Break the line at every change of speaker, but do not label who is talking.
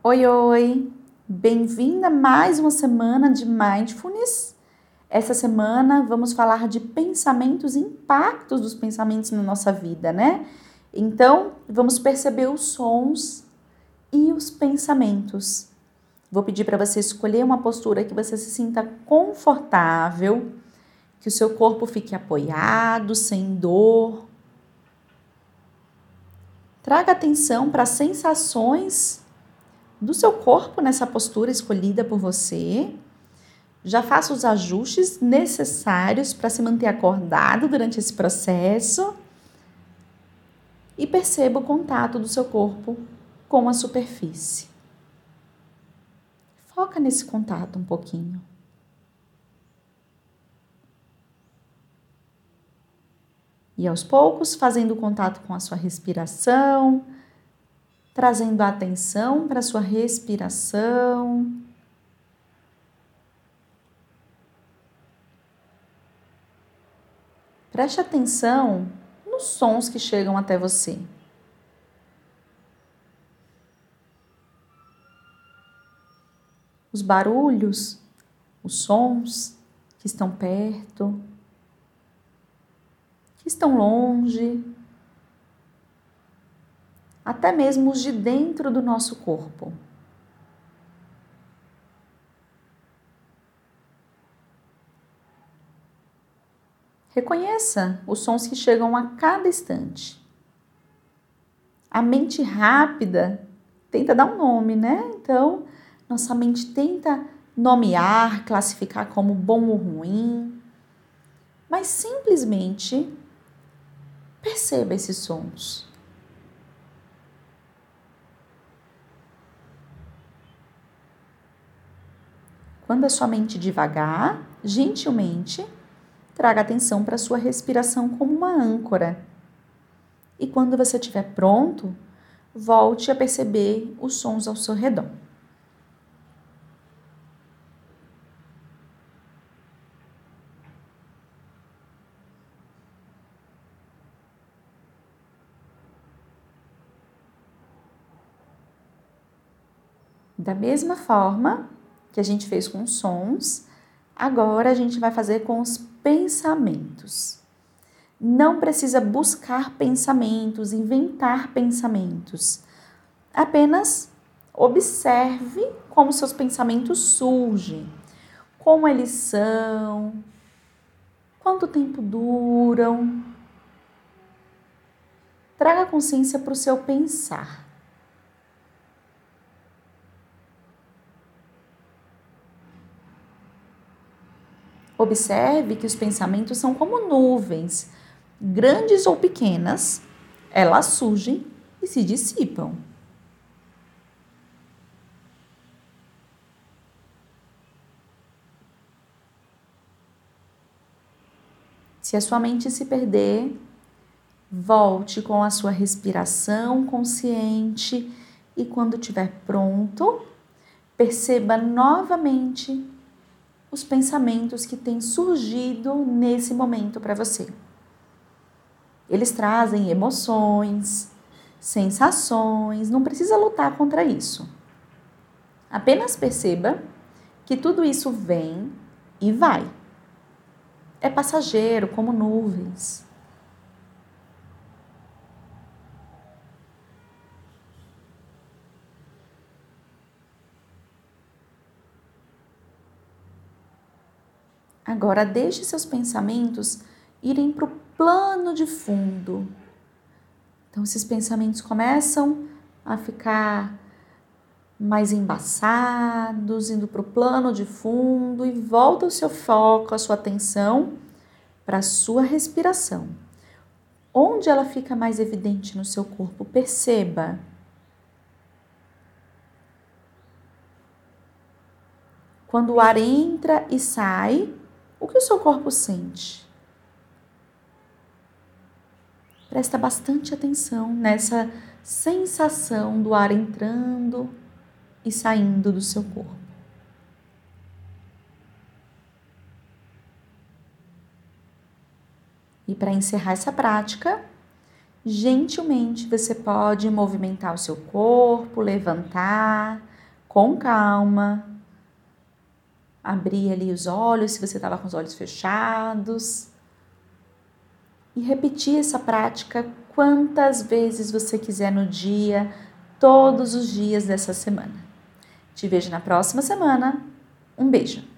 Oi, oi! Bem-vinda a mais uma semana de Mindfulness. Essa semana vamos falar de pensamentos e impactos dos pensamentos na nossa vida, né? Então, vamos perceber os sons e os pensamentos. Vou pedir para você escolher uma postura que você se sinta confortável, que o seu corpo fique apoiado, sem dor. Traga atenção para as sensações do seu corpo nessa postura escolhida por você. Já faça os ajustes necessários para se manter acordado durante esse processo. E perceba o contato do seu corpo com a superfície. Foca nesse contato um pouquinho. E aos poucos, fazendo contato com a sua respiração, trazendo a atenção para a sua respiração. Preste atenção nos sons que chegam até você. Os barulhos, os sons que estão perto, que estão longe, até mesmo os de dentro do nosso corpo. Reconheça os sons que chegam a cada instante. A mente rápida tenta dar um nome, né? Então, nossa mente tenta nomear, classificar como bom ou ruim, mas simplesmente perceba esses sons. Quando a sua mente devagar, gentilmente, traga atenção para a sua respiração como uma âncora. E quando você estiver pronto, volte a perceber os sons ao seu redor. Da mesma forma, que a gente fez com sons, agora a gente vai fazer com os pensamentos. Não precisa buscar pensamentos, inventar pensamentos. Apenas observe como seus pensamentos surgem, como eles são, quanto tempo duram. Traga consciência para o seu pensar. Observe que os pensamentos são como nuvens, grandes ou pequenas, elas surgem e se dissipam. Se a sua mente se perder, volte com a sua respiração consciente e quando estiver pronto, perceba novamente os pensamentos que têm surgido nesse momento para você. Eles trazem emoções, sensações, não precisa lutar contra isso. Apenas perceba que tudo isso vem e vai. É passageiro, como nuvens. Agora deixe seus pensamentos irem para o plano de fundo. Então, esses pensamentos começam a ficar mais embaçados, indo para o plano de fundo e volta o seu foco, a sua atenção para a sua respiração. Onde ela fica mais evidente no seu corpo, perceba. Quando o ar entra e sai, o que o seu corpo sente? Presta bastante atenção nessa sensação do ar entrando e saindo do seu corpo. E para encerrar essa prática, gentilmente você pode movimentar o seu corpo, levantar, com calma, abrir ali os olhos se você estava com os olhos fechados e repetir essa prática quantas vezes você quiser no dia, todos os dias dessa semana. Te vejo na próxima semana. Um beijo!